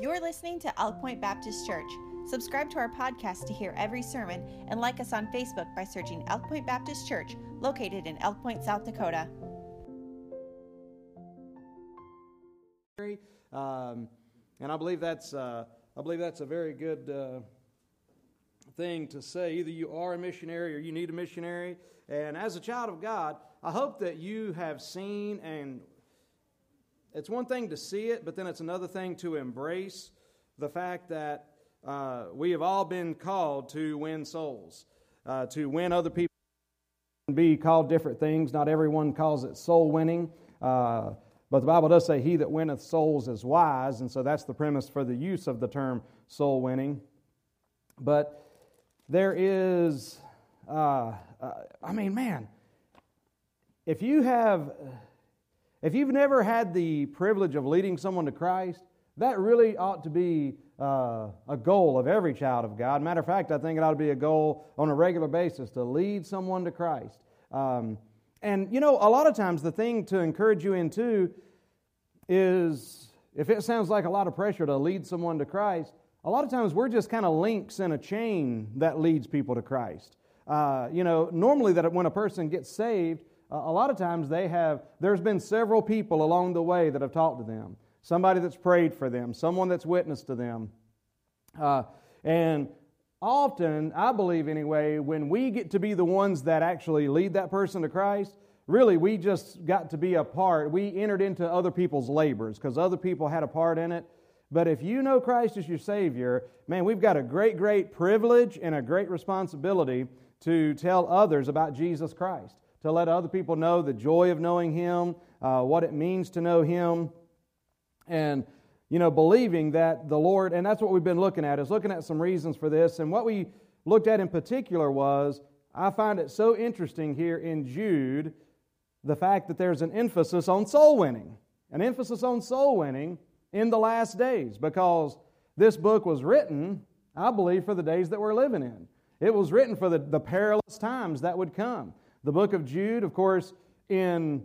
You're listening to Elk Point Baptist Church. Subscribe to our podcast to hear every sermon and like us on Facebook by searching Elk Point Baptist Church, located in Elk Point, South Dakota. Um, and I believe that's uh, I believe that's a very good uh, thing to say. Either you are a missionary or you need a missionary. And as a child of God, I hope that you have seen and it's one thing to see it, but then it's another thing to embrace the fact that uh, we have all been called to win souls, uh, to win other people. Be called different things. Not everyone calls it soul winning. Uh, but the Bible does say, He that winneth souls is wise, and so that's the premise for the use of the term soul winning. But there is, uh, uh, I mean, man, if you have if you've never had the privilege of leading someone to Christ, that really ought to be uh, a goal of every child of God. Matter of fact, I think it ought to be a goal on a regular basis to lead someone to Christ. Um, and you know, a lot of times the thing to encourage you into is if it sounds like a lot of pressure to lead someone to Christ, a lot of times we're just kind of links in a chain that leads people to Christ. Uh, you know, normally that when a person gets saved, a lot of times they have, there's been several people along the way that have talked to them. Somebody that's prayed for them, someone that's witnessed to them. Uh, and often, I believe anyway, when we get to be the ones that actually lead that person to Christ, really we just got to be a part. We entered into other people's labors because other people had a part in it. But if you know Christ as your Savior, man, we've got a great, great privilege and a great responsibility to tell others about Jesus Christ to let other people know the joy of knowing Him, uh, what it means to know Him, and you know, believing that the Lord, and that's what we've been looking at, is looking at some reasons for this. And what we looked at in particular was I find it so interesting here in Jude the fact that there's an emphasis on soul winning, an emphasis on soul winning in the last days, because this book was written, I believe, for the days that we're living in. It was written for the, the perilous times that would come. The book of Jude, of course, in,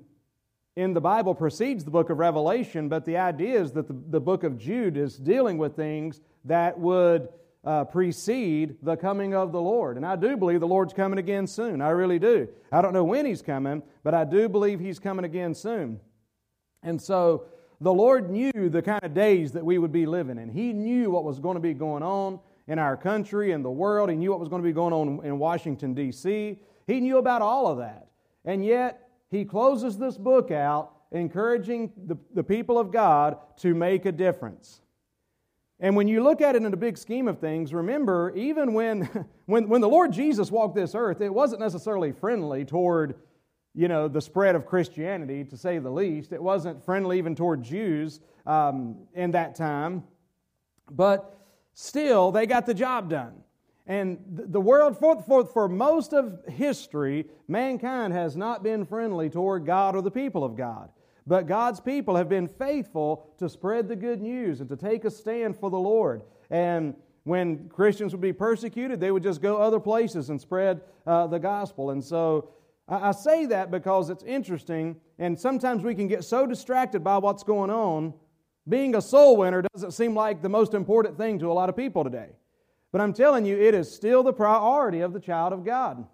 in the Bible precedes the book of Revelation, but the idea is that the, the book of Jude is dealing with things that would uh, precede the coming of the Lord. And I do believe the Lord's coming again soon. I really do. I don't know when He's coming, but I do believe He's coming again soon. And so the Lord knew the kind of days that we would be living in. He knew what was going to be going on in our country and the world. He knew what was going to be going on in Washington, D.C. He knew about all of that. And yet, he closes this book out encouraging the, the people of God to make a difference. And when you look at it in the big scheme of things, remember, even when, when, when the Lord Jesus walked this earth, it wasn't necessarily friendly toward, you know, the spread of Christianity, to say the least. It wasn't friendly even toward Jews um, in that time. But still, they got the job done. And the world, for, for, for most of history, mankind has not been friendly toward God or the people of God. But God's people have been faithful to spread the good news and to take a stand for the Lord. And when Christians would be persecuted, they would just go other places and spread uh, the gospel. And so I, I say that because it's interesting, and sometimes we can get so distracted by what's going on. Being a soul winner doesn't seem like the most important thing to a lot of people today. But I'm telling you, it is still the priority of the child of God.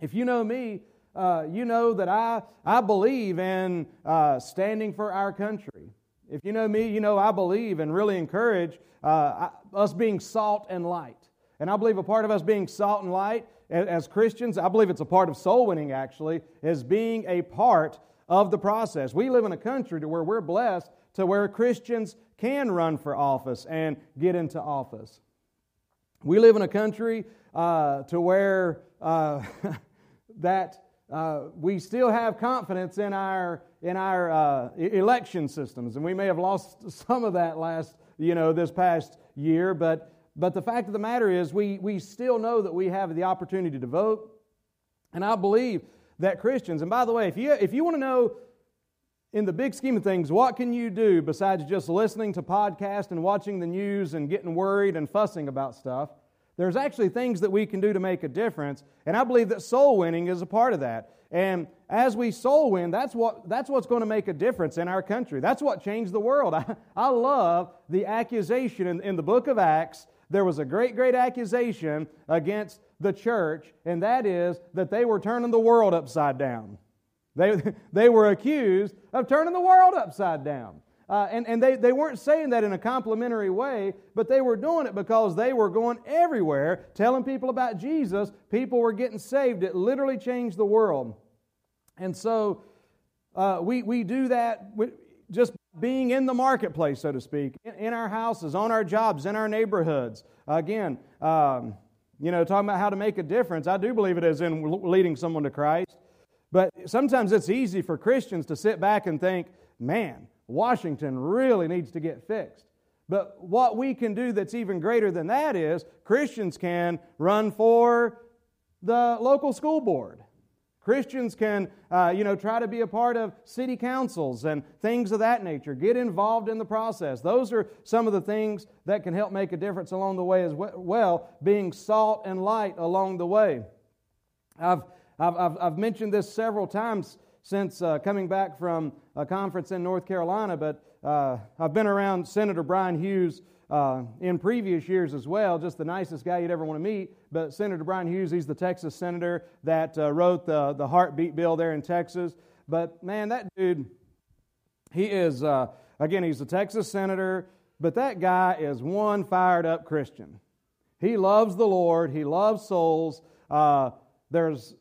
If you know me, uh, you know that I, I believe in uh, standing for our country. If you know me, you know I believe and really encourage uh, us being salt and light. And I believe a part of us being salt and light as Christians, I believe it's a part of soul winning actually, is being a part of the process. We live in a country to where we're blessed to where Christians can run for office and get into office. We live in a country uh, to where uh, that uh, we still have confidence in our in our uh, election systems, and we may have lost some of that last you know this past year, but but the fact of the matter is we we still know that we have the opportunity to vote, and I believe that Christians. And by the way, if you if you want to know in the big scheme of things, what can you do besides just listening to podcasts and watching the news and getting worried and fussing about stuff? There's actually things that we can do to make a difference, and I believe that soul winning is a part of that. And as we soul win, that's, what, that's what's going to make a difference in our country. That's what changed the world. I, I love the accusation in, in the book of Acts. There was a great, great accusation against the church, and that is that they were turning the world upside down. They, they were accused of turning the world upside down. Uh, and and they, they weren't saying that in a complimentary way, but they were doing it because they were going everywhere telling people about Jesus. People were getting saved. It literally changed the world. And so uh, we, we do that just being in the marketplace, so to speak, in, in, our houses, on our jobs, in our neighborhoods. Again, um, you know, talking about how to make a difference, I do believe it is in leading someone to Christ. But sometimes it's easy for Christians to sit back and think, man, Washington really needs to get fixed. But what we can do that's even greater than that is Christians can run for the local school board. Christians can, uh, you know, try to be a part of city councils and things of that nature. Get involved in the process. Those are some of the things that can help make a difference along the way as well, being salt and light along the way. I've, I've, I've, I've mentioned this several times since uh, coming back from a conference in North Carolina, but uh, I've been around Senator Bryan Hughes uh, in previous years as well, just the nicest guy you'd ever want to meet. But Senator Bryan Hughes, he's the Texas senator that uh, wrote the, the heartbeat bill there in Texas. But man, that dude, he is, uh, again, he's a Texas senator, but that guy is one fired up Christian. He loves the Lord, he loves souls. Uh, there's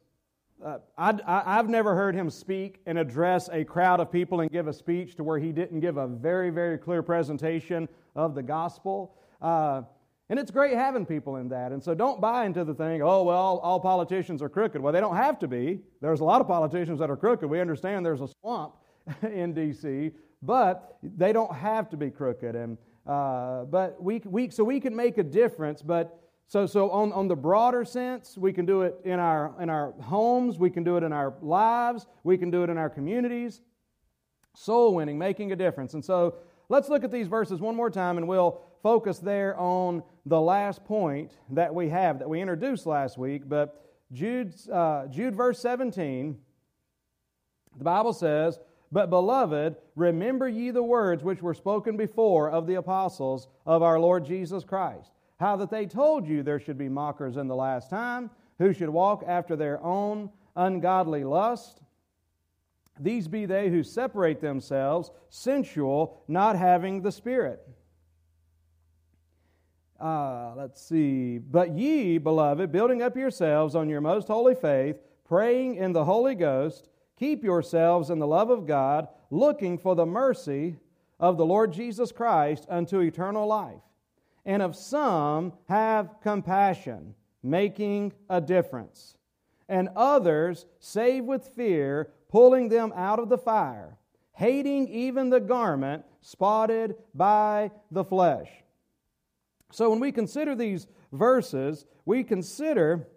uh, I, have never heard him speak and address a crowd of people and give a speech to where he didn't give a very, very clear presentation of the gospel. Uh, and it's great having people in that. And so don't buy into the thing, oh, well, all, all politicians are crooked. Well, they don't have to be. There's a lot of politicians that are crooked. We understand there's a swamp in D.C., but they don't have to be crooked. And, uh, but we, we, so we can make a difference, but so, so on, on the broader sense, we can do it in our, in our homes, we can do it in our lives, we can do it in our communities. Soul winning, making a difference. And so let's look at these verses one more time and we'll focus there on the last point that we have that we introduced last week. But Jude, uh, Jude verse 17, the Bible says, But beloved, remember ye the words which were spoken before of the apostles of our Lord Jesus Christ how that they told you there should be mockers in the last time, who should walk after their own ungodly lust. These be they who separate themselves, sensual, not having the Spirit. Uh, let's see. But ye, beloved, building up yourselves on your most holy faith, praying in the Holy Ghost, keep yourselves in the love of God, looking for the mercy of the Lord Jesus Christ unto eternal life and of some have compassion, making a difference, and others save with fear, pulling them out of the fire, hating even the garment spotted by the flesh. So when we consider these verses, we consider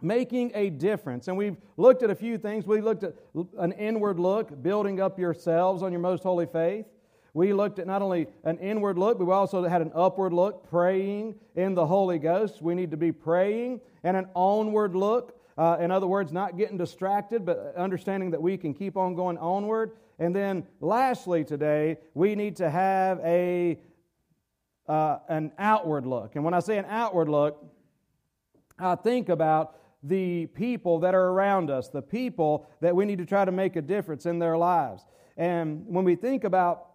making a difference. And we've looked at a few things. We looked at an inward look, building up yourselves on your most holy faith. We looked at not only an inward look, but we also had an upward look, praying in the Holy Ghost. We need to be praying, and an onward look. Uh, in other words, not getting distracted, but understanding that we can keep on going onward. And then, lastly, today, we need to have a uh, an outward look. And when I say an outward look, I think about the people that are around us, the people that we need to try to make a difference in their lives. And when we think about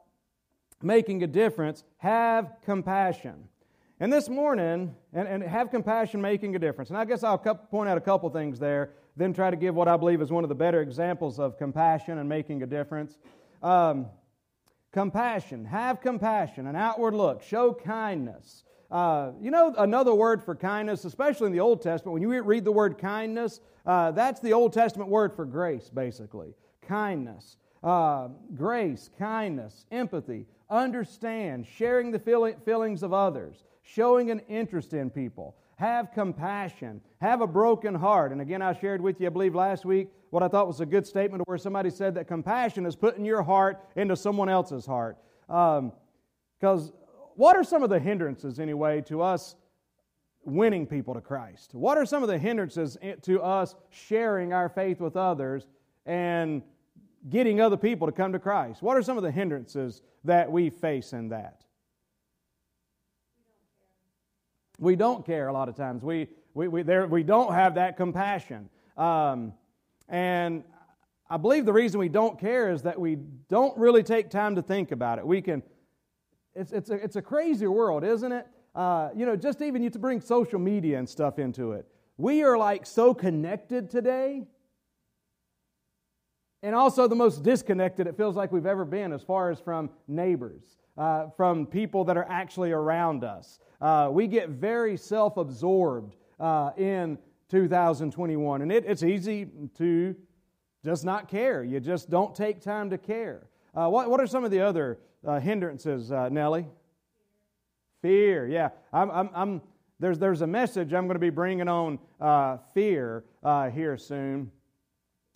making a difference, have compassion. And this morning, and, and have compassion making a difference. And I guess I'll point out a couple things there, then try to give what I believe is one of the better examples of compassion and making a difference. Um, compassion, have compassion, an outward look, show kindness. Uh, you know, another word for kindness, especially in the Old Testament, when you read the word kindness, uh, that's the Old Testament word for grace, basically. Kindness, uh, grace, kindness, empathy, understand, sharing the feelings of others, showing an interest in people, have compassion, have a broken heart. And again, I shared with you, I believe last week, what I thought was a good statement where somebody said that compassion is putting your heart into someone else's heart. Because um, what are some of the hindrances, anyway, to us winning people to Christ? What are some of the hindrances to us sharing our faith with others and getting other people to come to Christ? What are some of the hindrances that we face in that? We don't care a lot of times. We, we, we, there, we don't have that compassion. Um, and I believe the reason we don't care is that we don't really take time to think about it. We can, it's, it's, a, it's a crazy world, isn't it? Uh, you know, just even you to bring social media and stuff into it. We are like so connected today, and also the most disconnected it feels like we've ever been as far as from neighbors, uh, from people that are actually around us. Uh, we get very self absorbed uh, in 2021, and it, it's easy to just not care. You just don't take time to care. Uh, what, what are some of the other uh, hindrances, uh, Nellie? Fear, yeah. I'm, I'm, I'm, there's, there's a message I'm going to be bringing on fear here soon.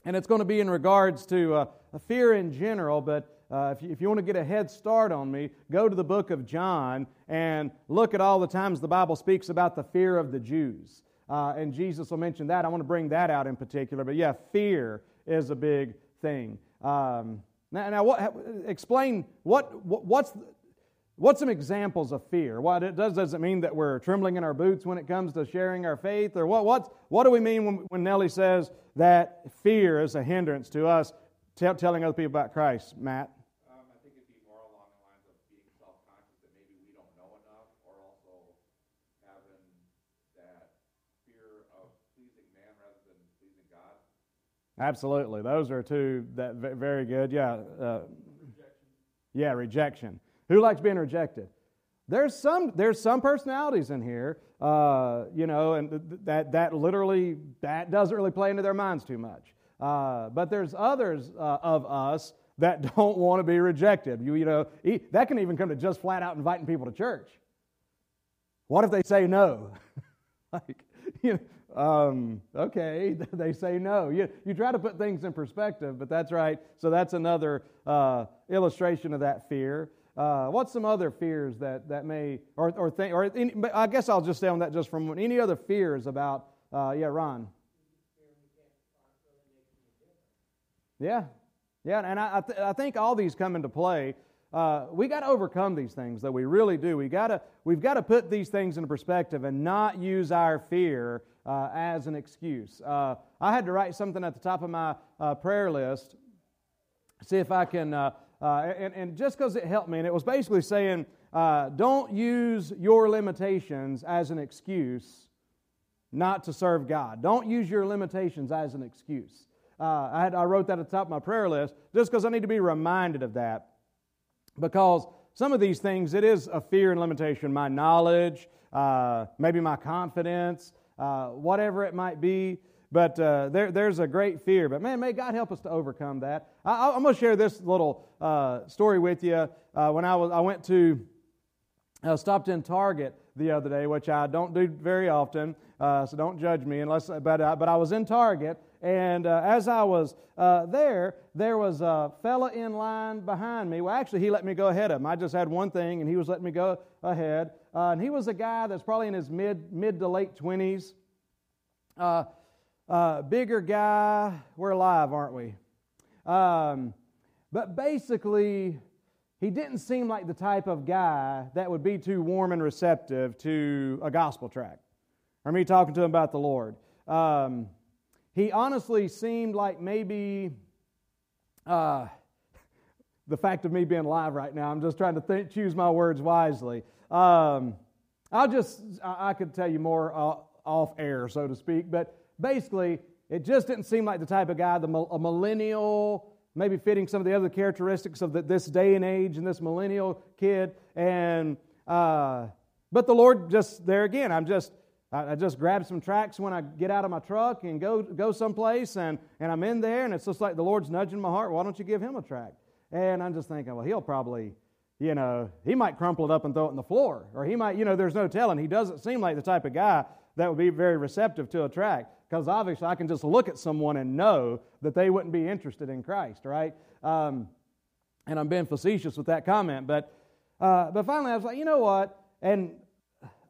And it's going to be in regards to uh, fear in general, but uh, if, you, if you want to get a head start on me, go to the book of John and look at all the times the Bible speaks about the fear of the Jews. Uh, and Jesus will mention that. I want to bring that out in particular. But yeah, fear is a big thing. Um, now, now what, explain what, what, what's, what's some examples of fear? What it does, does it mean that we're trembling in our boots when it comes to sharing our faith? Or what, what, what do we mean when, when Nellie says that fear is a hindrance to us t- telling other people about Christ, Matt? Um, I think it'd be more along the lines of being self-conscious that maybe we don't know enough, or also having that fear of pleasing man rather than pleasing God. Absolutely. Those are two that very good. Yeah. Uh, yeah, rejection. Who likes being rejected? There's some there's some personalities in here, uh, you know, and that that literally that doesn't really play into their minds too much. Uh, but there's others uh, of us that don't want to be rejected. You, you know, that can even come to just flat out inviting people to church. What if they say no? like, you know, um, okay, they say no. You, you try to put things in perspective, but that's right. So that's another uh, illustration of that fear. Uh, what's some other fears that, that may, or, or, think, or any, I guess I'll just stay on that just from any other fears about, uh, yeah, Ron. Yeah, yeah, and I, I, th- I think all these come into play. Uh, we got to overcome these things, though we really do. We got to, we've got to put these things into perspective and not use our fear uh, as an excuse. Uh, I had to write something at the top of my uh, prayer list, see if I can, uh, uh, and, and, just because it helped me, and it was basically saying, uh, don't use your limitations as an excuse not to serve God. Don't use your limitations as an excuse. I, had, I wrote that at the top of my prayer list just because I need to be reminded of that. Because some of these things, it is a fear and limitation. My knowledge, maybe my confidence, uh, whatever it might be. But uh, there, there's a great fear. But man, may God help us to overcome that. I, am going to share this little uh, story with you. Uh, when I was, I went to, uh, stopped in Target the other day, which I don't do very often. Uh, so don't judge me unless. But but I was in Target, and as I was there, there was a fella in line behind me. Well, actually, he let me go ahead of him. I just had one thing, and he was letting me go ahead. Uh, and he was a guy that's probably in his mid, mid to late 20s. Uh, bigger guy. We're alive, aren't we? Um, but basically, he didn't seem like the type of guy that would be too warm and receptive to a gospel track or me talking to him about the Lord. Um, he honestly seemed like maybe uh, the fact of me being alive right now, I'm just trying to choose my words wisely. Um, I'll just, I could tell you more uh, off air, so to speak, but basically, it just didn't seem like the type of guy, the, a millennial, maybe fitting some of the other characteristics of the, this day and age and this millennial kid. And, uh, but the Lord just, there again, I'm just, I, just grab some tracks when I get out of my truck and go, go someplace, and, and I'm in there, and it's just like the Lord's nudging my heart. Why don't you give him a track? And I'm just thinking, well, he'll probably you know, he might crumple it up and throw it on the floor. Or he might, you know, there's no telling. He doesn't seem like the type of guy that would be very receptive to a track. Because obviously I can just look at someone and know that they wouldn't be interested in Christ, right? Um, and I'm being facetious with that comment. But, uh, but finally I was like, you know what? And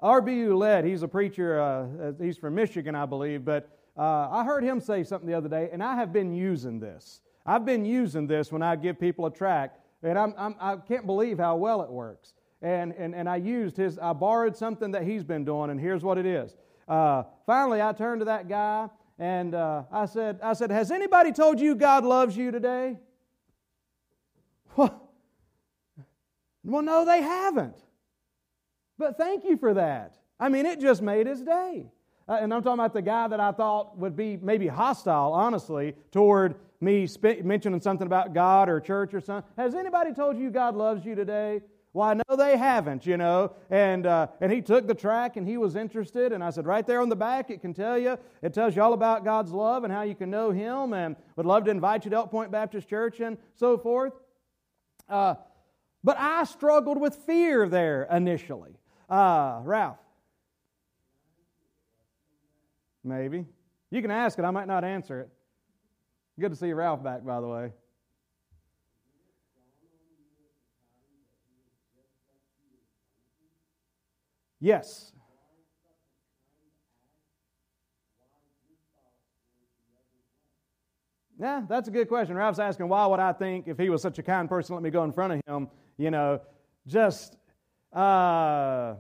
RBU led, he's a preacher, uh, he's from Michigan, I believe, but uh, I heard him say something the other day, and I have been using this. I've been using this when I give people a tract, and I'm, I'm, I can not believe how well it works. And, and, and I used his, I borrowed something that he's been doing, and here's what it is. Uh, finally, I turned to that guy and uh, I, said, I said, Has anybody told you God loves you today? Well, well, no, they haven't. But thank you for that. I mean, it just made his day. Uh, and I'm talking about the guy that I thought would be maybe hostile, honestly, toward me mentioning something about God or church or something. Has anybody told you God loves you today? Well, I know they haven't, you know. And, uh, and he took the tract and he was interested. And I said, right there on the back, it can tell you, it tells you all about God's love and how you can know him. And would love to invite you to Elk Point Baptist Church and so forth. Uh, but I struggled with fear there initially. Uh, Ralph? Maybe. You can ask it, I might not answer it. Good to see Ralph back, by the way. Yes. Yeah, that's a good question. Ralph's asking, why would I think if he was such a kind person, let me go in front of him? You know, just, uh,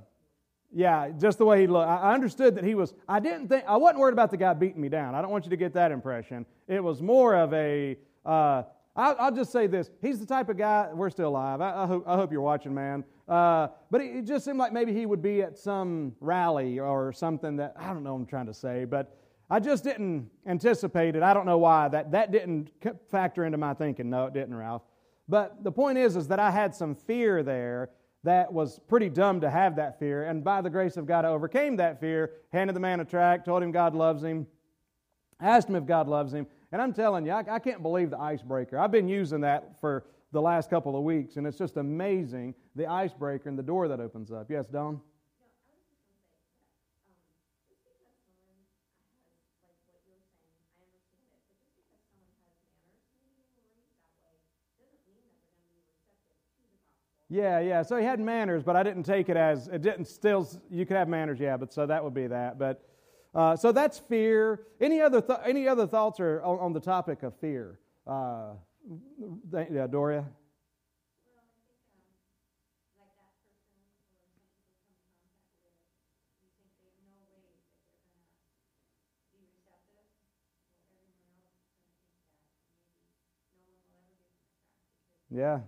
yeah, just the way he looked. I understood that he was, I didn't think, I wasn't worried about the guy beating me down. I don't want you to get that impression. It was more of a, uh, I'll, I'll, just say this. He's the type of guy, we're still alive. I, I, hope, I hope, you're watching, man. Uh, but it, it, just seemed like maybe he would be at some rally or something that, I don't know what I'm trying to say, but I just didn't anticipate it. I don't know why. That, that didn't factor into my thinking. No, it didn't, Ralph. But the point is, is that I had some fear there that was pretty dumb to have that fear. And by the grace of God, I overcame that fear, handed the man a tract, told him God loves him, asked him if God loves him, and I'm telling you, I, I can't believe the icebreaker. I've been using that for the last couple of weeks, and it's just amazing the icebreaker and the door that opens up. Yes, Don? Yeah, yeah. So he had manners, but I didn't take it as it didn't still. You could have manners, yeah, but so that would be that. But uh, so that's fear. Any other th- any other thoughts are on, on the topic of fear? Uh, yeah, Doria. Yeah.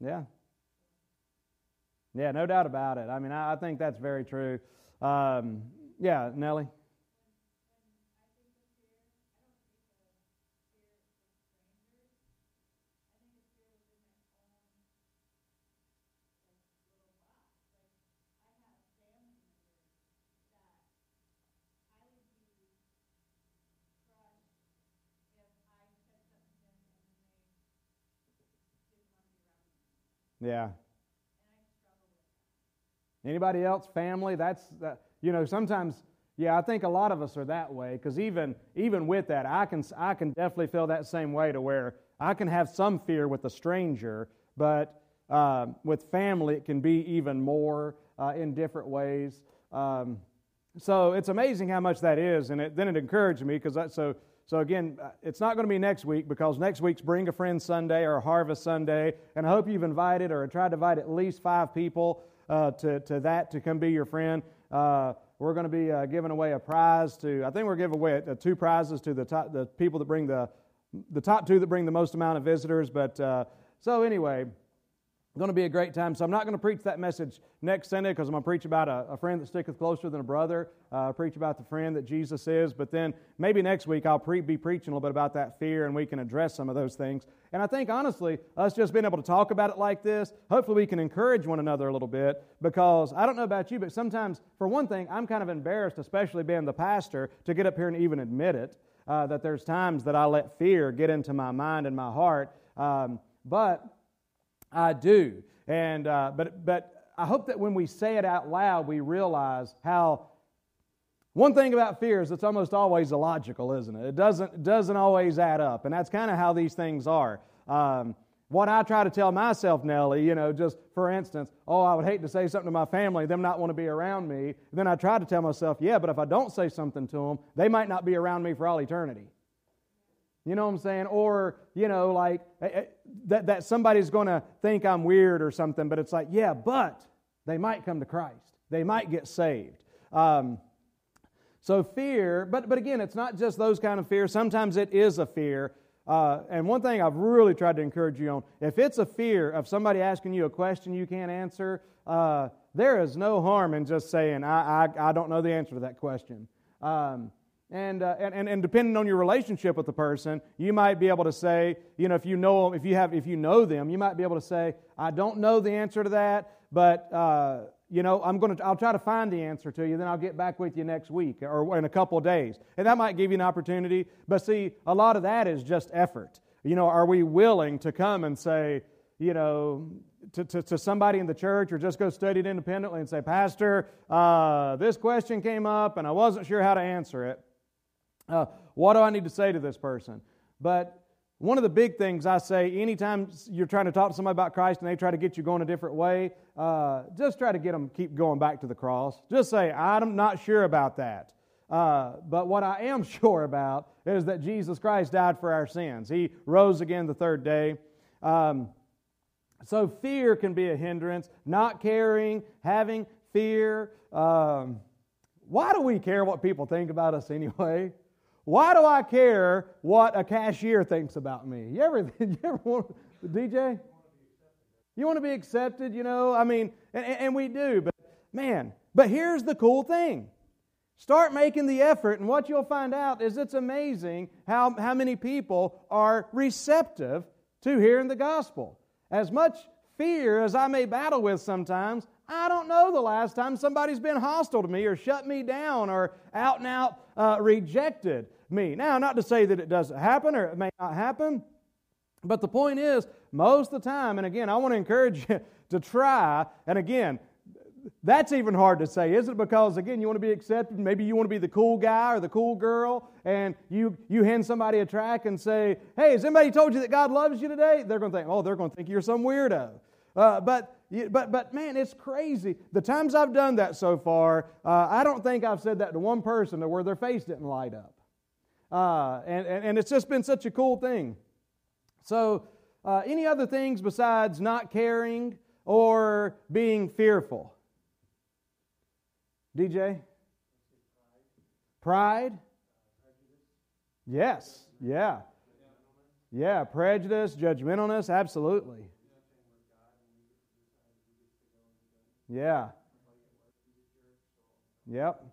Yeah. Yeah, no doubt about it. I mean, I, I think that's very true. Um, yeah, Nellie? Yeah. Anybody else? Family? That's that, you know sometimes. Yeah, I think a lot of us are that way because even even with that, I can I can definitely feel that same way to where I can have some fear with a stranger, but uh, with family it can be even more uh, in different ways. Um, so it's amazing how much that is, and it, then it encouraged me because that's so so, again, uh, it's not going to be next week because next week's Bring a Friend Sunday or Harvest Sunday. And I hope you've invited or tried to invite at least five people uh, to, to that to come be your friend. Uh, we're going to be uh, giving away a prize to, I think we're giving away uh, two prizes to the, top, the people that bring the, the top two that bring the most amount of visitors. But uh, so, anyway, going to be a great time. So I'm not going to preach that message next Sunday because I'm going to preach about a, a, friend that sticketh closer than a brother. Uh, preach about the friend that Jesus is. But then maybe next week I'll pre- be preaching a little bit about that fear and we can address some of those things. And I think honestly, us just being able to talk about it like this, hopefully we can encourage one another a little bit because I don't know about you, but sometimes, for one thing, I'm kind of embarrassed, especially being the pastor, to get up here and even admit it. Uh, that there's times that I let fear get into my mind and my heart. Um, but I do. And, uh, but, but I hope that when we say it out loud, we realize how one thing about fear is it's almost always illogical, isn't it? It doesn't, doesn't always add up. And that's kind of how these things are. Um, what I try to tell myself, Nellie, you know, just for instance, oh, I would hate to say something to my family, them not want to be around me. Then I try to tell myself, yeah, but if I don't say something to them, they might not be around me for all eternity. You know what I'm saying? Or, you know, like eh, eh, that, that somebody's going to think I'm weird or something, but it's like, yeah, but they might come to Christ. They might get saved. Um, so fear, but, but again, it's not just those kind of fears. Sometimes it is a fear. Uh, and one thing I've really tried to encourage you on if it's a fear of somebody asking you a question you can't answer, uh, there is no harm in just saying, I, I, I, don't know the answer to that question. Um, and, uh, and, and, depending on your relationship with the person, you might be able to say, you know, if you know them, if you have, if you know them, you might be able to say, I don't know the answer to that, but uh, you know, I'm going to, I'll try to find the answer to you, then I'll get back with you next week or in a couple days. And that might give you an opportunity. But see, a lot of that is just effort. You know, are we willing to come and say, you know, to, to, to somebody in the church or just go study it independently and say, Pastor, uh, this question came up and I wasn't sure how to answer it. Uh, what do I need to say to this person? But one of the big things I say anytime you're trying to talk to somebody about Christ and they try to get you going a different way, uh, just try to get them keep going back to the cross. Just say, I'm not sure about that. Uh, but what I am sure about is that Jesus Christ died for our sins. He rose again the third day. Um, so fear can be a hindrance. Not caring, having fear. Um, why do we care what people think about us anyway? Why do I care what a cashier thinks about me? You ever, you ever want, DJ? You want to be accepted, you know? I mean, and, and we do, but man, but here's the cool thing. Start making the effort, and what you'll find out is it's amazing how, how many people are receptive to hearing the gospel. As much fear as I may battle with sometimes, I don't know the last time somebody's been hostile to me or shut me down or out and out uh, rejected me. Now, not to say that it doesn't happen or it may not happen, but the point is, most of the time, and again, I want to encourage you to try, and again, that's even hard to say, isn't it? Because again, you want to be accepted. Maybe you want to be the cool guy or the cool girl, and you you hand somebody a track and say, "Hey, has anybody told you that God loves you today?" They're going to think, "Oh, they're going to think you're some weirdo." Uh, but but, but man, it's crazy. The times I've done that so far, uh, I don't think I've said that to one person to where their face didn't light up. Uh, and, and, and, it's just been such a cool thing. So, uh, any other things besides not caring or being fearful? DJ? Pride? Yes, yeah. Yeah, prejudice, judgmentalness, absolutely. Yeah. Yep.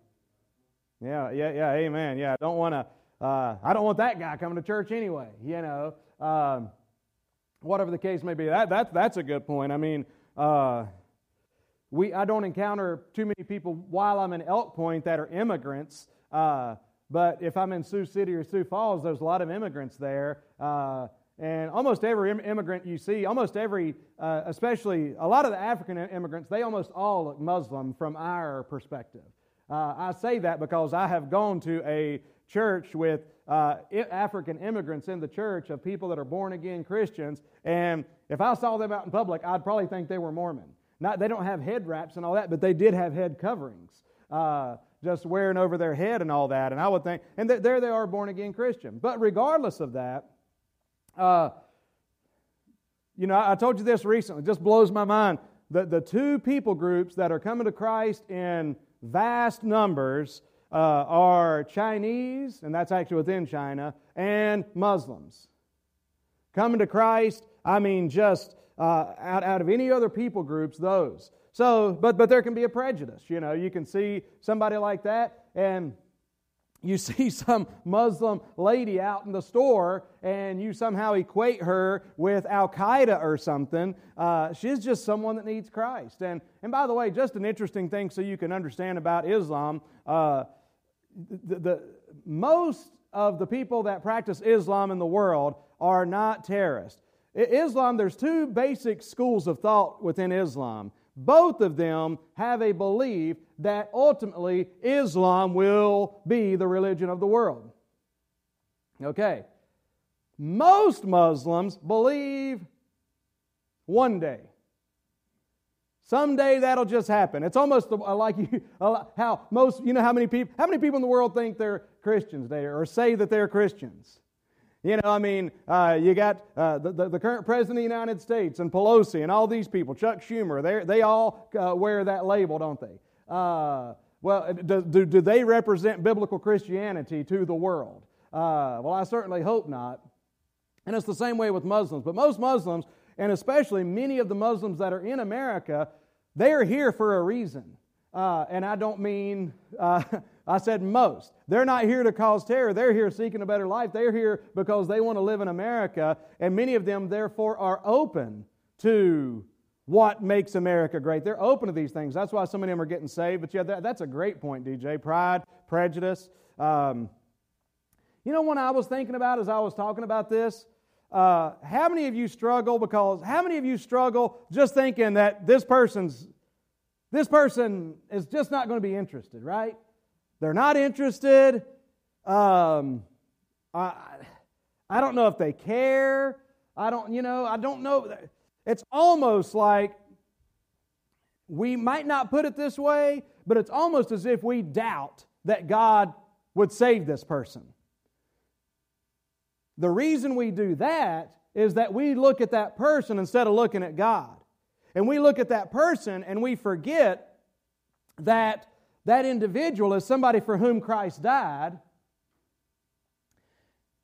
Yeah, yeah, yeah, amen. Yeah, I don't want to, uh, I don't want that guy coming to church anyway, you know. Um, whatever the case may be. That, that, that's a good point. I mean, uh, we, I don't encounter too many people while I'm in Elk Point that are immigrants. Uh, but if I'm in Sioux City or Sioux Falls, there's a lot of immigrants there. Uh, and almost every immigrant you see, almost every, uh, especially a lot of the African immigrants, they almost all look Muslim from our perspective. Uh, I say that because I have gone to a church with uh, African immigrants in the church of people that are born again Christians, and if I saw them out in public, I'd probably think they were Mormon. Not, they don't have head wraps and all that, but they did have head coverings, uh, just wearing over their head and all that. And I would think, and th- there they are, born again Christian. But regardless of that, uh, you know, I told you this recently, just blows my mind. The, the two people groups that are coming to Christ in vast numbers uh, are Chinese, and that's actually within China, and Muslims. Coming to Christ, I mean, just uh, out, out of any other people groups, those. So, but, but there can be a prejudice. You know, you can see somebody like that, and you see some Muslim lady out in the store and you somehow equate her with Al Qaeda or something, uh, she's just someone that needs Christ. And, and by the way, just an interesting thing so you can understand about Islam uh, the, the, most of the people that practice Islam in the world are not terrorists. Islam, there's two basic schools of thought within Islam. Both of them have a belief that ultimately Islam will be the religion of the world. Okay. Most Muslims believe one day. Someday that'll just happen. It's almost like you, uh, how most, you know, how many people, how many people in the world think they're Christians there or say that they're Christians? You know, I mean, uh, you got uh, the, the, the, current president of the United States and Pelosi and all these people, Chuck Schumer, they all uh, wear that label, don't they? Uh, well, do, do, do, they represent biblical Christianity to the world? Uh, well, I certainly hope not. And it's the same way with Muslims. But most Muslims, and especially many of the Muslims that are in America, they're here for a reason. Uh, and I don't mean, uh, I said most. They're not here to cause terror. They're here seeking a better life. They're here because they want to live in America. And many of them, therefore, are open to what makes America great. They're open to these things. That's why so many of them are getting saved. But yeah, that, that's a great point, DJ. Pride, prejudice. Um, you know, when I was thinking about as I was talking about this, uh, how many of you struggle because how many of you struggle just thinking that this person's this person is just not going to be interested, right? They're not interested. Um, I, I don't know if they care. I don't, you know, I don't know. It's almost like we might not put it this way, but it's almost as if we doubt that God would save this person. The reason we do that is that we look at that person instead of looking at God. And we look at that person and we forget that that individual is somebody for whom Christ died.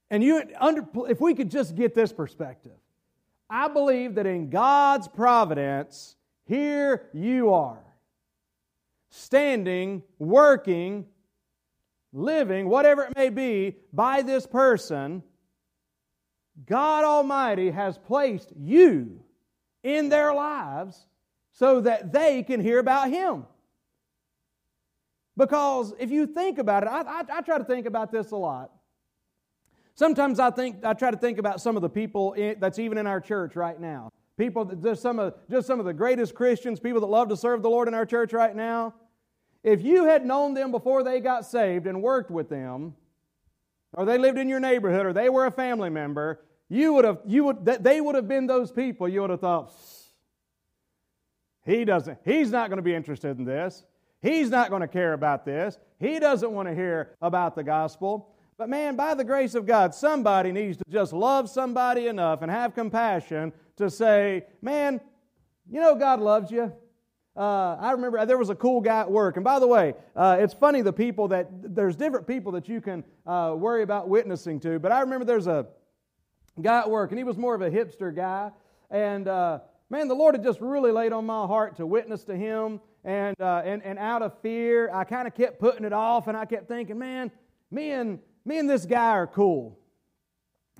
And you, under, if we could just get this perspective, I believe that in God's providence, here you are, standing, working, living, whatever it may be, by this person God Almighty has placed you in their lives so that they can hear about Him. Because if you think about it, I, I, I, try to think about this a lot. Sometimes I think I try to think about some of the people in, that's even in our church right now. People that just some of just some of the greatest Christians, people that love to serve the Lord in our church right now. If you had known them before they got saved and worked with them, or they lived in your neighborhood, or they were a family member, you would have, you would, they would have been those people. You would have thought, he doesn't, he's not going to be interested in this. He's not going to care about this. He doesn't want to hear about the gospel. But man, by the grace of God, somebody needs to just love somebody enough and have compassion to say, man, you know God loves you. Uh, I remember there was a cool guy at work. And by the way, uh, it's funny the people that, there's different people that you can uh, worry about witnessing to. But I remember there's a guy at work, and he was more of a hipster guy. And uh, man, the Lord had just really laid on my heart to witness to him. And, uh, and, and out of fear, I kind of kept putting it off, and I kept thinking, man, me and, me and this guy are cool.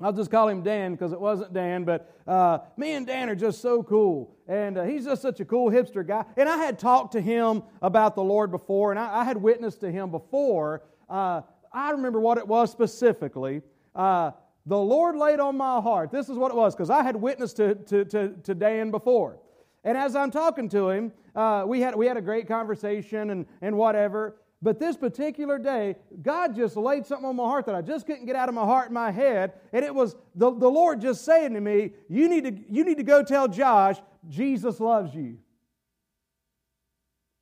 I'll just call him Dan because it wasn't Dan, but uh, me and Dan are just so cool. And uh, he's just such a cool hipster guy. And I had talked to him about the Lord before, and I, I had witnessed to him before. Uh, I remember what it was specifically. Uh, the Lord laid on my heart. This is what it was, because I had witnessed to, to, to, to, Dan before. And as I'm talking to him, uh, we, had, we had a great conversation and, and whatever. But this particular day, God just laid something on my heart that I just couldn't get out of my heart and my head. And it was the, the Lord just saying to me, you need to, you need to go tell Josh, Jesus loves you.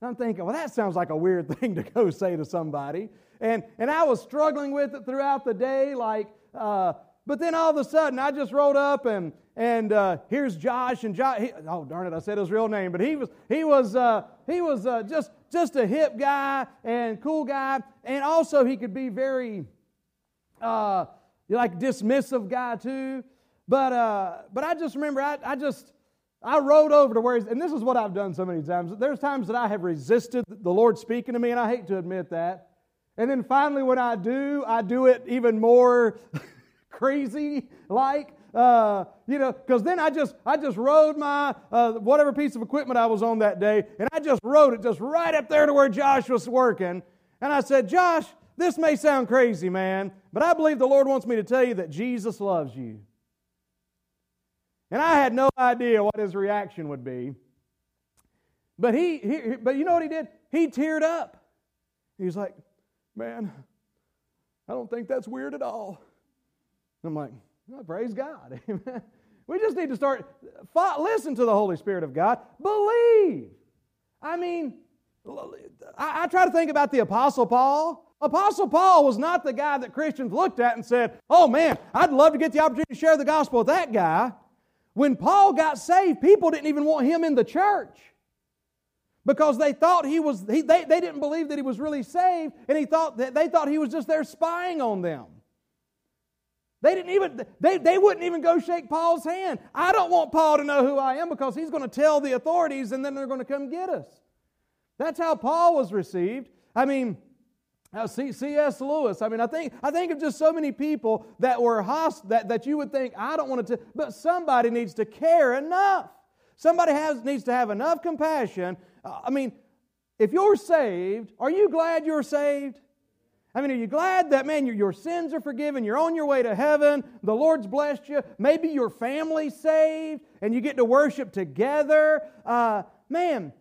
And I'm thinking, well, that sounds like a weird thing to go say to somebody. And, and I was struggling with it throughout the day, like, uh, but then all of a sudden, I just rolled up and and uh, here's Josh and Josh. He, oh darn it, I said his real name, but he was he was uh, he was uh, just just a hip guy and cool guy, and also he could be very uh, like dismissive guy too. But uh, but I just remember I, I just I rode over to where he's, and this is what I've done so many times. There's times that I have resisted the Lord speaking to me, and I hate to admit that. And then finally, when I do, I do it even more. crazy like. Uh, you know, because then I just I just rode my uh, whatever piece of equipment I was on that day, and I just rode it just right up there to where Josh was working, and I said, Josh, this may sound crazy, man, but I believe the Lord wants me to tell you that Jesus loves you. And I had no idea what his reaction would be. But he, he but you know what he did? He teared up. He's like, man, I don't think that's weird at all. I'm like, well, praise God. Amen. we just need to start, listen to the Holy Spirit of God. Believe. I mean, I, I try to think about the Apostle Paul. Apostle Paul was not the guy that Christians looked at and said, Oh man, I'd love to get the opportunity to share the gospel with that guy. When Paul got saved, people didn't even want him in the church because they thought he was, he, they, they didn't believe that he was really saved, and he thought that they thought he was just there spying on them. They didn't even, they, they wouldn't even go shake Paul's hand. I don't want Paul to know who I am because he's going to tell the authorities and then they're going to come get us. That's how Paul was received. I mean, C.S. Lewis. I mean, I think I think of just so many people that were host that, that you would think I don't want to, but somebody needs to care enough. Somebody has needs to have enough compassion. Uh, I mean, if you're saved, are you glad you're saved? I mean, are you glad that, man, your, your sins are forgiven? You're on your way to heaven. The Lord's blessed you. Maybe your family's saved and you get to worship together. Uh, man,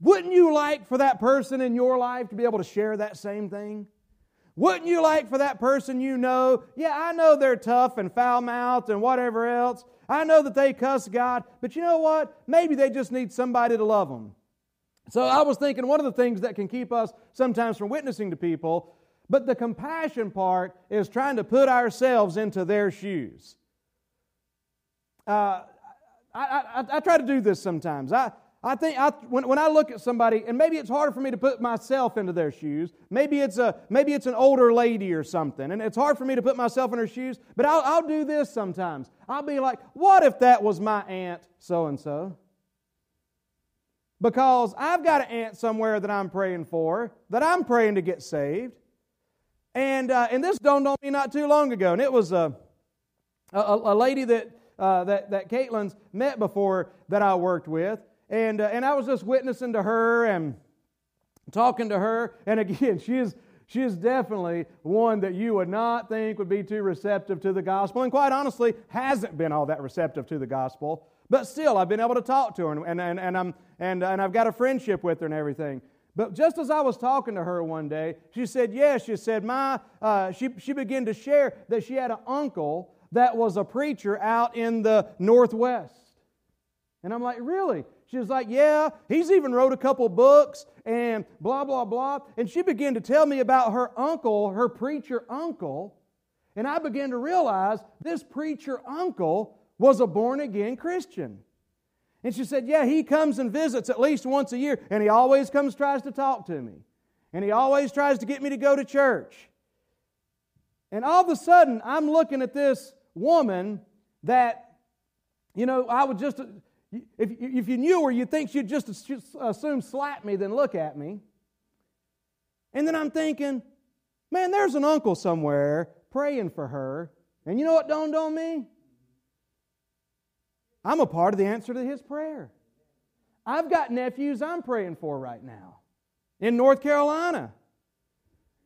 wouldn't you like for that person in your life to be able to share that same thing? Wouldn't you like for that person you know? Yeah, I know they're tough and foul mouthed and whatever else. I know that they cuss God, but you know what? Maybe they just need somebody to love them. So I was thinking one of the things that can keep us sometimes from witnessing to people, but the compassion part is trying to put ourselves into their shoes. Uh, I, I, I, try to do this sometimes. I, I think I, when, when I look at somebody, and maybe it's harder for me to put myself into their shoes. Maybe it's, a, maybe it's an older lady or something, and it's hard for me to put myself in her shoes, but I'll, I'll do this sometimes. I'll be like, what if that was my aunt so and so? Because I've got an aunt somewhere that I'm praying for, that I'm praying to get saved. And, uh, and this dawned on me not too long ago. And it was a, a, a lady that, uh, that, that Caitlin's met before that I worked with. And, uh, and I was just witnessing to her and talking to her. And again, she is, she is definitely one that you would not think would be too receptive to the gospel. And quite honestly, hasn't been all that receptive to the gospel. But still, I've been able to talk to her, and, and, and, I'm, and, and I've got a friendship with her and everything. But just as I was talking to her one day, she said, Yes, she said, My, uh, she, she began to share that she had an uncle that was a preacher out in the Northwest. And I'm like, Really? She was like, Yeah, he's even wrote a couple books and blah, blah, blah. And she began to tell me about her uncle, her preacher uncle. And I began to realize this preacher uncle was a born again Christian. And she said, Yeah, he comes and visits at least once a year, and he always comes, tries to talk to me. And he always tries to get me to go to church. And all of a sudden, I'm looking at this woman that, you know, I would just, if, if you knew her, you'd think she'd just assume slap me than look at me. And then I'm thinking, man, there's an uncle somewhere praying for her. And you know what dawned on me? I'm a part of the answer to his prayer. I've got nephews I'm praying for right now in North Carolina.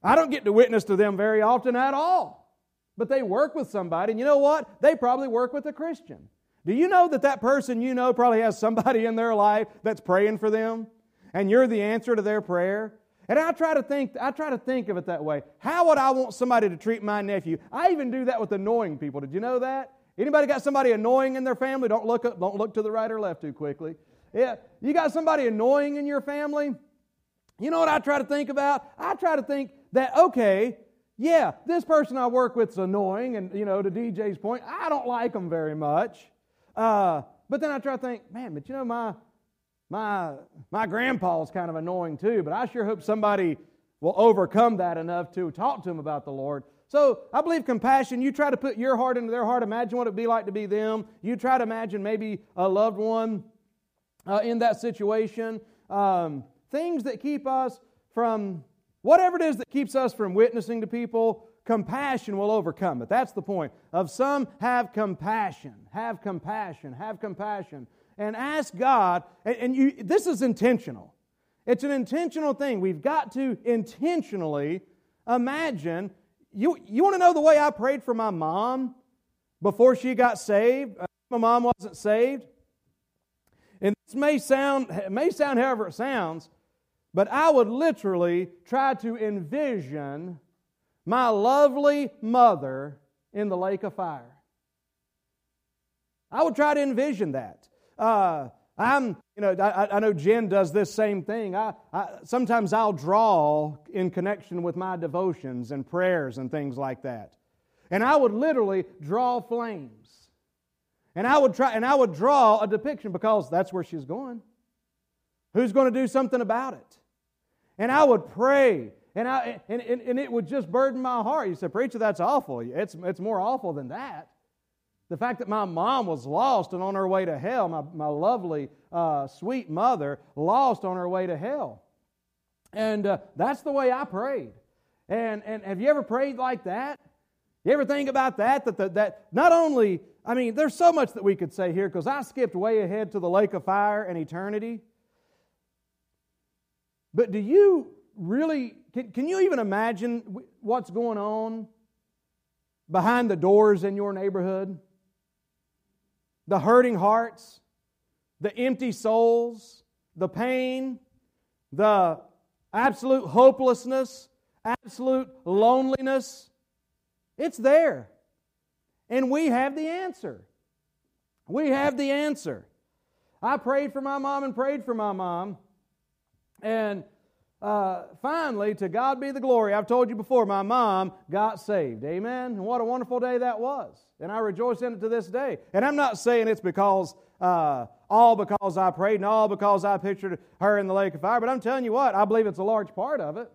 I don't get to witness to them very often at all, but they work with somebody, and you know what? They probably work with a Christian. Do you know that that person you know probably has somebody in their life that's praying for them, and you're the answer to their prayer? And I try to think, I try to think of it that way. How would I want somebody to treat my nephew? I even do that with annoying people. Did you know that? Anybody got somebody annoying in their family? Don't look up, don't look to the right or left too quickly. Yeah, you got somebody annoying in your family? You know what I try to think about? I try to think that okay, yeah, this person I work with is annoying, and you know, to DJ's point, I don't like them very much. Uh, but then I try to think, man, but you know, my my my grandpa's kind of annoying too. But I sure hope somebody will overcome that enough to talk to him about the Lord. So I believe compassion, you try to put your heart into their heart, imagine what it'd be like to be them. You try to imagine maybe a loved one uh, in that situation. Um, things that keep us from, whatever it is that keeps us from witnessing to people, compassion will overcome it. That's the point. Of some, have compassion, have compassion, have compassion. And ask God, and, and you, this is intentional. It's an intentional thing. We've got to intentionally imagine you, you want to know the way I prayed for my mom before she got saved? Uh, my mom wasn't saved. And this may sound, may sound however it sounds, but I would literally try to envision my lovely mother in the lake of fire. I would try to envision that. Uh, I'm, you know, I, I, know Jen does this same thing. I, I, sometimes I'll draw in connection with my devotions and prayers and things like that. And I would literally draw flames. And I would try, and I would draw a depiction because that's where she's going. Who's going to do something about it? And I would pray, and, I, and, and, and it would just burden my heart. You said, Preacher, that's awful. It's, it's more awful than that. The fact that my mom was lost and on her way to hell, my, my lovely, uh, sweet mother, lost on her way to hell. And uh, that's the way I prayed. And, and have you ever prayed like that? You ever think about that? That, that, that not only, I mean, there's so much that we could say here because I skipped way ahead to the lake of fire and eternity. But do you really, can, can you even imagine what's going on behind the doors in your neighborhood? The hurting hearts, the empty souls, the pain, the absolute hopelessness, absolute loneliness. It's there. And we have the answer. We have the answer. I prayed for my mom and prayed for my mom. And uh, finally, to God be the glory. I've told you before, my mom got saved. Amen. And what a wonderful day that was. And I rejoice in it to this day. And I'm not saying it's because, uh, all because I prayed and all because I pictured her in the lake of fire, but I'm telling you what, I believe it's a large part of it.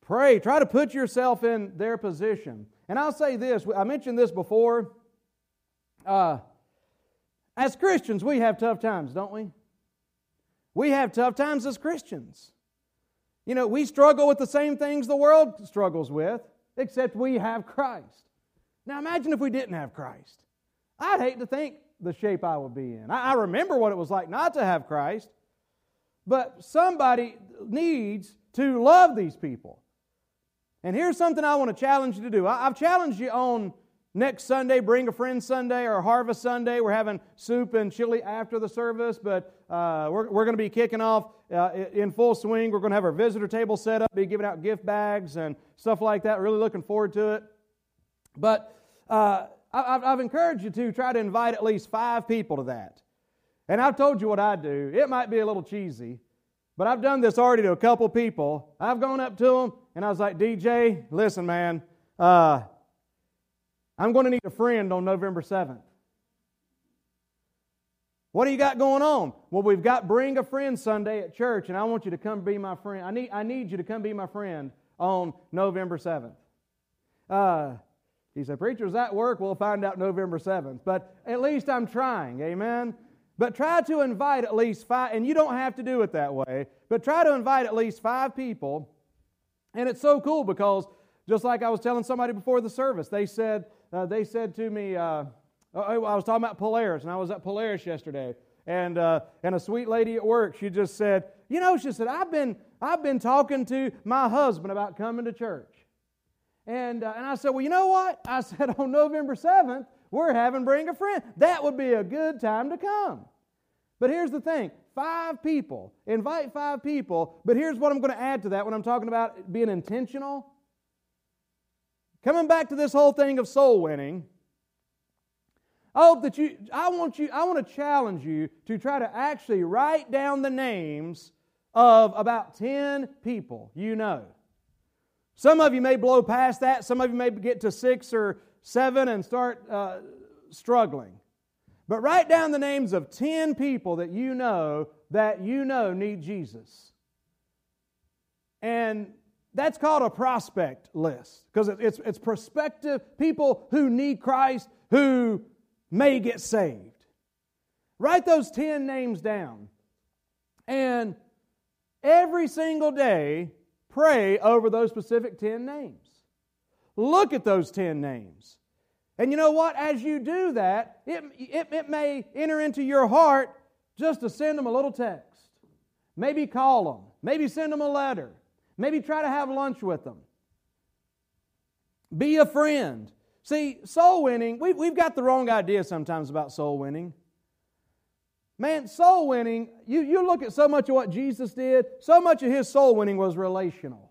Pray. Try to put yourself in their position. And I'll say this I mentioned this before. Uh, as Christians, we have tough times, don't we? We have tough times as Christians. You know, we struggle with the same things the world struggles with, except we have Christ. Now imagine if we didn't have Christ. I'd hate to think the shape I would be in. I, remember what it was like not to have Christ, but somebody needs to love these people. And here's something I want to challenge you to do. I've challenged you on Next Sunday, Bring a Friend Sunday or Harvest Sunday. We're having soup and chili after the service, but uh, we're, we're going to be kicking off uh, in full swing. We're going to have our visitor table set up, be giving out gift bags and stuff like that. Really looking forward to it. But uh, I've, I've encouraged you to try to invite at least five people to that. And I've told you what I do. It might be a little cheesy, but I've done this already to a couple people. I've gone up to them and I was like, DJ, listen, man. Uh, I'm going to need a friend on November 7th. What do you got going on? Well, we've got Bring a Friend Sunday at church, and I want you to come be my friend. I need, I need you to come be my friend on November 7th. Uh, he said, Preacher, is that work? We'll find out November 7th. But at least I'm trying, amen? But try to invite at least five, and you don't have to do it that way, but try to invite at least five people. And it's so cool because, just like I was telling somebody before the service, they said, uh, they said to me, uh, I was talking about Polaris, and I was at Polaris yesterday, and, uh, and a sweet lady at work, she just said, You know, she said, I've been, I've been talking to my husband about coming to church. And, uh, and I said, Well, you know what? I said, On November 7th, we're having Bring a Friend. That would be a good time to come. But here's the thing five people, invite five people, but here's what I'm going to add to that when I'm talking about being intentional. Coming back to this whole thing of soul winning, I hope that you, I want you, I want to challenge you to try to actually write down the names of about 10 people you know. Some of you may blow past that, some of you may get to six or seven and start uh, struggling. But write down the names of 10 people that you know that you know need Jesus. And that's called a prospect list because it's, it's prospective people who need Christ who may get saved. Write those 10 names down. And every single day, pray over those specific 10 names. Look at those 10 names. And you know what? As you do that, it, it, it may enter into your heart just to send them a little text. Maybe call them. Maybe send them a letter. Maybe try to have lunch with them. Be a friend. See, soul winning, we, we've got the wrong idea sometimes about soul winning. Man, soul winning, you, you look at so much of what Jesus did, so much of his soul winning was relational.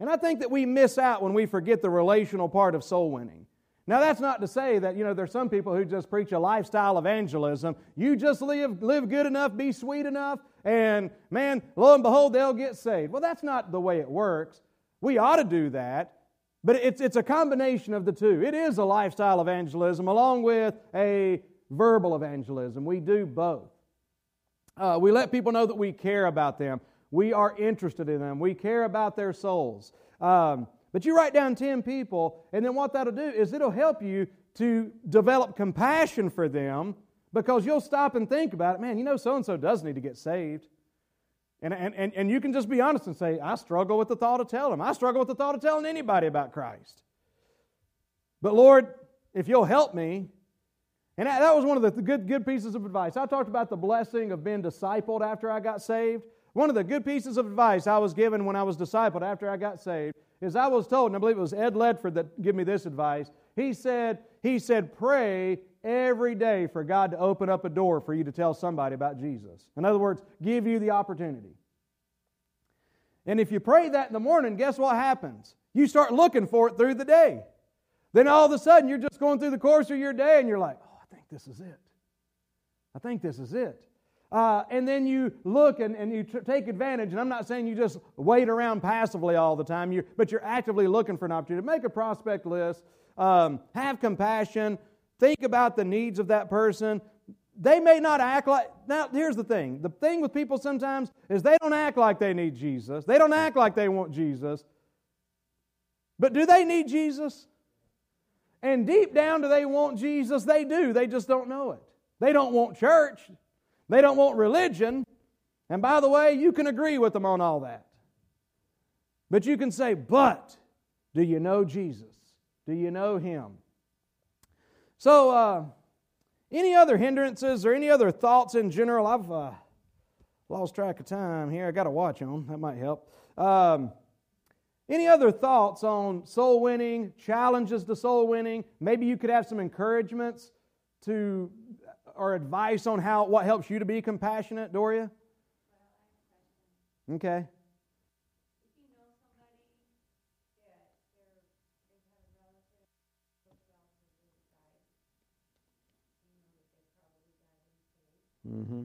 And I think that we miss out when we forget the relational part of soul winning. Now, that's not to say that, you know, there's some people who just preach a lifestyle evangelism. You just live, live good enough, be sweet enough, and man, lo and behold, they'll get saved. Well, that's not the way it works. We ought to do that, but it's, it's a combination of the two. It is a lifestyle evangelism along with a verbal evangelism. We do both. Uh, we let people know that we care about them. We are interested in them. We care about their souls. Um, but you write down 10 people, and then what that'll do is it'll help you to develop compassion for them because you'll stop and think about it. Man, you know, so and so does need to get saved. And, and, and, and you can just be honest and say, I struggle with the thought of telling them. I struggle with the thought of telling anybody about Christ. But Lord, if you'll help me, and that was one of the good, good pieces of advice. I talked about the blessing of being discipled after I got saved. One of the good pieces of advice I was given when I was discipled after I got saved is I was told, and I believe it was Ed Ledford that gave me this advice. He said, he said, pray every day for God to open up a door for you to tell somebody about Jesus. In other words, give you the opportunity. And if you pray that in the morning, guess what happens? You start looking for it through the day. Then all of a sudden, you're just going through the course of your day and you're like, oh, I think this is it. I think this is it. Uh, and then you look and, and you t- take advantage. And I'm not saying you just wait around passively all the time, you, but you're actively looking for an opportunity. To make a prospect list, um, have compassion, think about the needs of that person. They may not act like, now here's the thing the thing with people sometimes is they don't act like they need Jesus, they don't act like they want Jesus. But do they need Jesus? And deep down, do they want Jesus? They do. They just don't know it. They don't want church. They don't want religion. And by the way, you can agree with them on all that. But you can say, but do you know Jesus? Do you know Him? So, uh, any other hindrances or any other thoughts in general? I've uh, lost track of time here. I got a watch on. That might help. Um, any other thoughts on soul winning, challenges to soul winning? Maybe you could have some encouragements to or advice on how what helps you to be compassionate, Doria? Okay. Mm-hmm.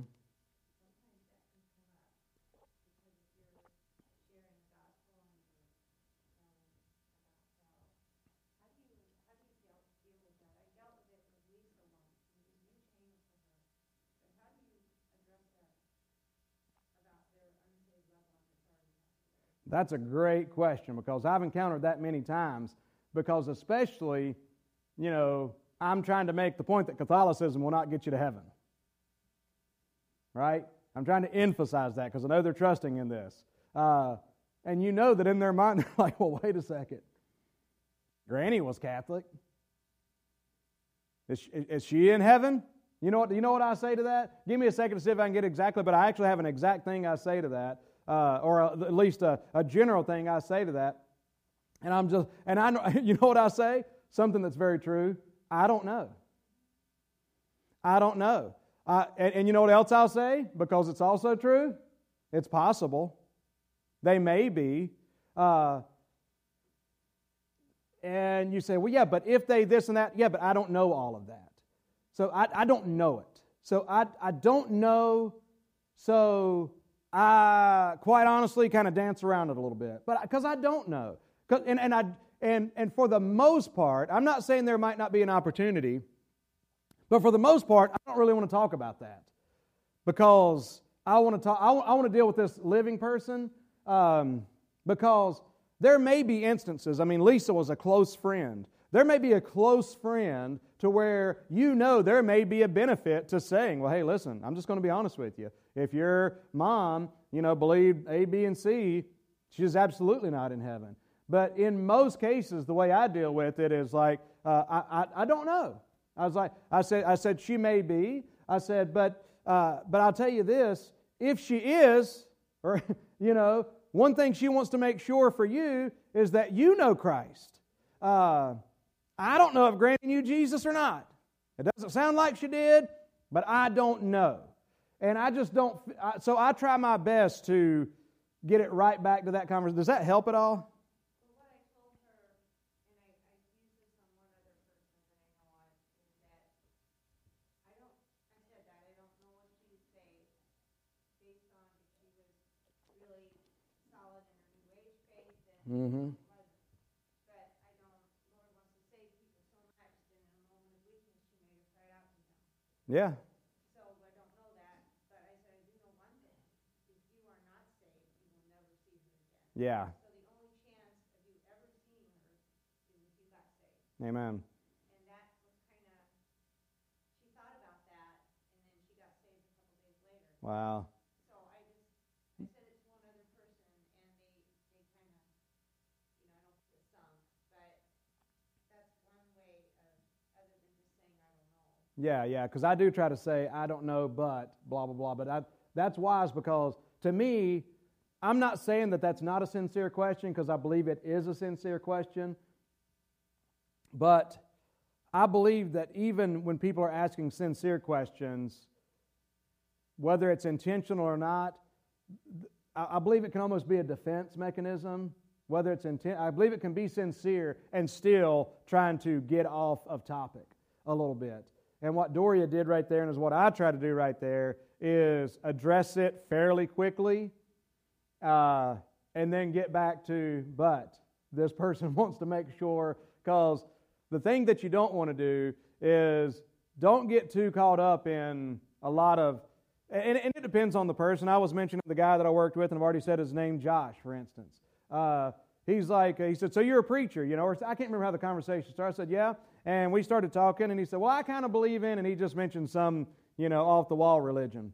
That's a great question because I've encountered that many times. Because, especially, you know, I'm trying to make the point that Catholicism will not get you to heaven. Right? I'm trying to emphasize that because I know they're trusting in this. Uh, and you know that in their mind, they're like, well, wait a second. Granny was Catholic. Is she, is she in heaven? You know, what, you know what I say to that? Give me a second to see if I can get exactly, but I actually have an exact thing I say to that uh, or a, at least a, a general thing I say to that. And I'm just, and I know, you know what I say? Something that's very true. I don't know. I don't know. And, and, you know what else I'll say? Because it's also true. It's possible. They may be. Uh, and you say, well, yeah, but if they this and that, yeah, but I don't know all of that. So I, I don't know it. So I, I don't know. So I quite honestly kind of dance around it a little bit, but because I don't know. And, and, I, and, and for the most part, I'm not saying there might not be an opportunity, but for the most part, I don't really want to talk about that because I want to talk. I I want to deal with this living person um, because there may be instances. I mean, Lisa was a close friend. There may be a close friend to where you know there may be a benefit to saying, well, hey, listen, I'm just going to be honest with you. If your mom, you know, believed A, B, and C, she's absolutely not in heaven. But in most cases, the way I deal with it is like, uh, I, I, I, don't know. I was like, I said, I said she may be. I said, but, uh, but I'll tell you this: if she is, or you know, one thing she wants to make sure for you is that you know Christ. Uh, I don't know if Granny knew Jesus or not. It doesn't sound like she did, but I don't know. And I just don't, so I try my best to get it right back to that conversation. Does that help at all? Mm-hmm. Yeah. So I don't know that, but I said I do know one thing: if you are not saved, you will never see her again. Yeah. So the only chance of you ever seeing her is if you got saved. Amen. And that was kind of. She thought about that, and then she got saved a couple days later. Wow. Yeah, yeah, because I do try to say, I don't know, but blah, blah, blah. But I, that's wise because to me, I'm not saying that that's not a sincere question because I believe it is a sincere question. But I believe that even when people are asking sincere questions, whether it's intentional or not, I believe it can almost be a defense mechanism. Whether it's intent, I believe it can be sincere and still trying to get off of topic a little bit. And what Doria did right there, and is what I try to do right there, is address it fairly quickly uh, and then get back to, but this person wants to make sure, because the thing that you don't want to do is don't get too caught up in a lot of, and, and, it depends on the person. I was mentioning the guy that I worked with, and I've already said his name, Josh, for instance. Uh, he's like, he said, So you're a preacher, you know, or I can't remember how the conversation started. I said, Yeah. And we started talking, and he said, Well, I kind of believe in, and he just mentioned some, you know, off the wall religion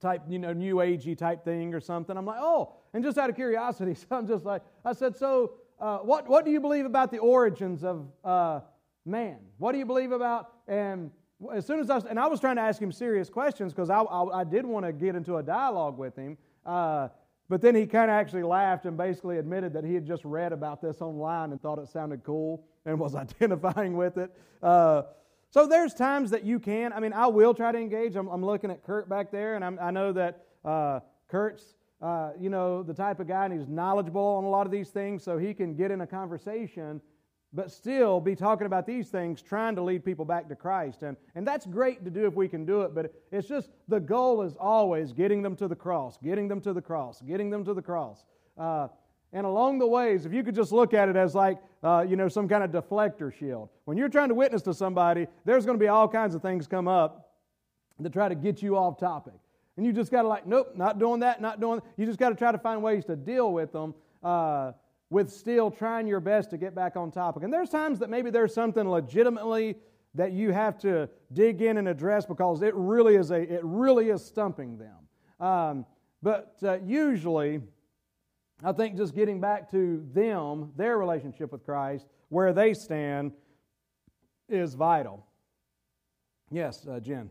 type, you know, new agey type thing or something. I'm like, Oh, and just out of curiosity, so I'm just like, I said, So uh, what, what do you believe about the origins of uh, man? What do you believe about, and as soon as I, and I was trying to ask him serious questions because I, I, I, did want to get into a dialogue with him. Uh, but then he kind of actually laughed and basically admitted that he had just read about this online and thought it sounded cool and was identifying with it. Uh, so there's times that you can. I mean, I will try to engage. I'm, I'm looking at Kurt back there, and I'm, i know that uh, Kurt's, uh, you know, the type of guy, and he's knowledgeable on a lot of these things, so he can get in a conversation but still be talking about these things, trying to lead people back to Christ. And, and that's great to do if we can do it, but it's just the goal is always getting them to the cross, getting them to the cross, getting them to the cross. Uh, and along the ways, if you could just look at it as like, uh, you know, some kind of deflector shield. When you're trying to witness to somebody, there's going to be all kinds of things come up that try to get you off topic. And you just got to like, nope, not doing that, not doing that. You just got to try to find ways to deal with them. Uh, with still trying your best to get back on topic. And there's times that maybe there's something legitimately that you have to dig in and address because it really is a it really is stumping them. Um, but uh, usually, I think just getting back to them, their relationship with Christ, where they stand, is vital. Yes, uh, Jen.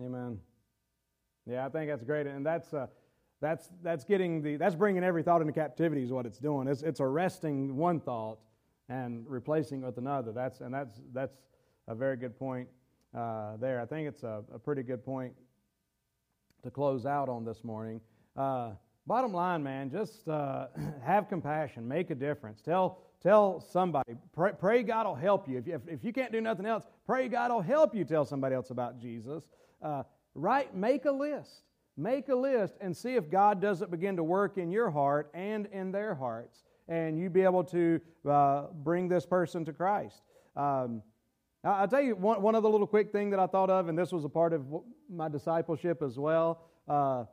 Amen. Yeah, I think that's great, and that's uh, that's that's getting the that's bringing every thought into captivity is what it's doing. It's it's arresting one thought and replacing it with another. That's and that's that's a very good point uh, there. I think it's a, a, pretty good point to close out on this morning. Uh, bottom line, man, just uh, have compassion, make a difference. Tell tell somebody. Pray, pray God will help you. If, you. if you can't do nothing else, pray God will help you tell somebody else about Jesus. Uh, right? Make a list. make a list and see if God doesn't begin to work in your heart and in their hearts, and you be able to uh, bring this person to Christ. Um, I'll tell you one, one other little quick thing that I thought of, and this was a part of my discipleship as well. Uh,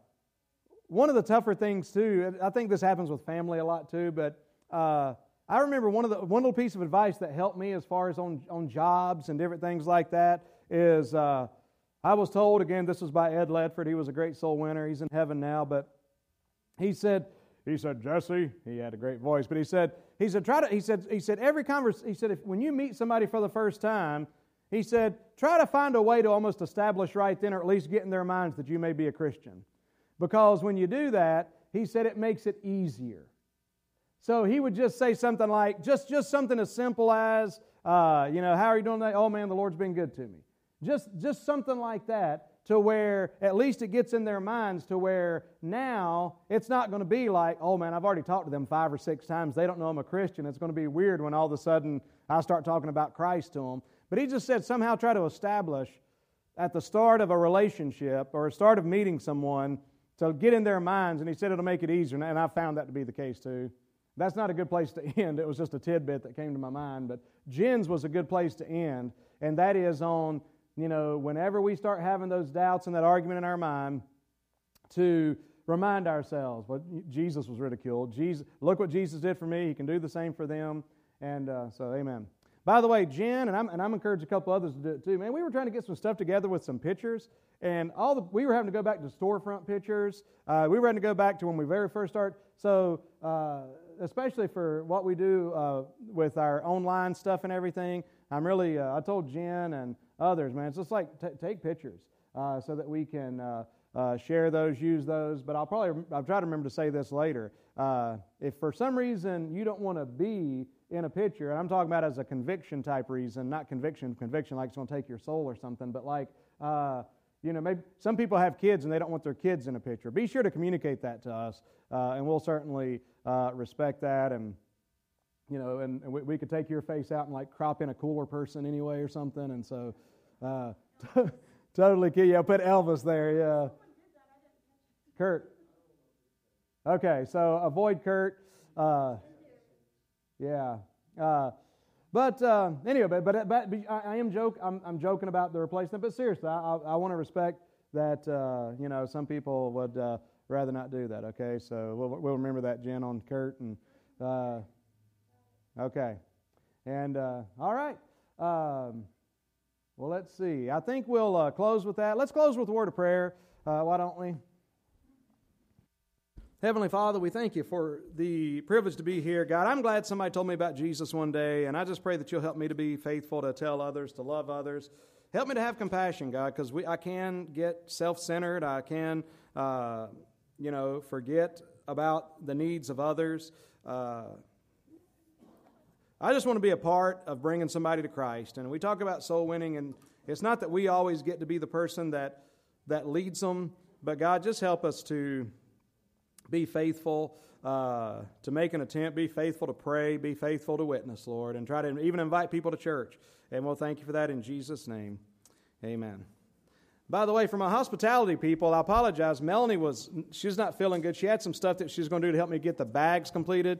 one of the tougher things too, I think this happens with family a lot too, but uh, I remember one of the one little piece of advice that helped me as far as on on jobs and different things like that is uh, I was told again this was by Ed Ledford. He was a great soul winner. He's in heaven now, but he said he said Jesse. He had a great voice, but he said he said try to he said he said every conversation he said if when you meet somebody for the first time he said try to find a way to almost establish right then or at least get in their minds that you may be a Christian. Because when you do that, he said it makes it easier. So he would just say something like, just, just something as simple as, uh, you know, how are you doing today? Oh man, the Lord's been good to me. Just, just something like that to where at least it gets in their minds to where now it's not going to be like, oh man, I've already talked to them five or six times. They don't know I'm a Christian. It's going to be weird when all of a sudden I start talking about Christ to them. But he just said somehow try to establish at the start of a relationship or start of meeting someone to get in their minds, and he said it'll make it easier, and I found that to be the case too. That's not a good place to end. It was just a tidbit that came to my mind, but Jen's was a good place to end, and that is on, you know, whenever we start having those doubts and that argument in our mind, to remind ourselves, well, Jesus was ridiculed. Jesus, look what Jesus did for me. He can do the same for them. And uh, so, amen. By the way, Jen, and I'm, and I'm encouraging a couple others to do it too, man, we were trying to get some stuff together with some pictures. And all the, we were having to go back to storefront pictures. Uh, we were having to go back to when we very first started. So, uh, especially for what we do uh, with our online stuff and everything, I'm really, uh, I told Jen and others, man, it's just like t- take pictures uh, so that we can uh, share those, use those. But I'll probably, I'll try to remember to say this later. if for some reason you don't want to be in a picture, and I'm talking about as a conviction type reason, not conviction, conviction like it's going to take your soul or something, but like, you know, maybe some people have kids and they don't want their kids in a picture. Be sure to communicate that to us, uh, and we'll certainly uh, respect that. And you know, and, and we, we, could take your face out and like crop in a cooler person anyway or something. And so, uh, totally, yeah, put Elvis there, yeah. Kurt. Okay, so avoid Kurt. Uh, yeah. But uh, anyway, but, but, but I, I am joke. I'm, I'm, joking about the replacement. But seriously, I, I, I want to respect that. Uh, you know, some people would uh, rather not do that. Okay, so we'll, we'll remember that, Jen, on Kurt. And uh, okay, and uh, all right. Um, well, let's see. I think we'll uh, close with that. Let's close with a word of prayer. why don't we? Heavenly Father, we thank you for the privilege to be here. God, I'm glad somebody told me about Jesus one day, and I just pray that you'll help me to be faithful, to tell others, to love others. Help me to have compassion, God, because I can get self centered. I can, uh, you know, forget about the needs of others. Uh, I just want to be a part of bringing somebody to Christ. And we talk about soul winning, and it's not that we always get to be the person that, that leads them, but God, just help us to be faithful uh, to make an attempt, be faithful to pray, be faithful to witness, Lord, and try to even invite people to church. And we'll thank you for that in Jesus' name. Amen. By the way, for my hospitality people, I apologize. Melanie was, she's not feeling good. She had some stuff that she's going to do to help me get the bags completed.